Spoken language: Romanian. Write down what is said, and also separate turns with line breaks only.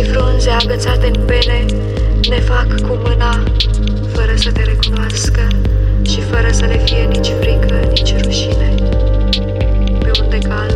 și frunze agățate în pene ne fac cu mâna fără să te recunoască și fără să le fie nici frică, nici rușine. Pe unde cal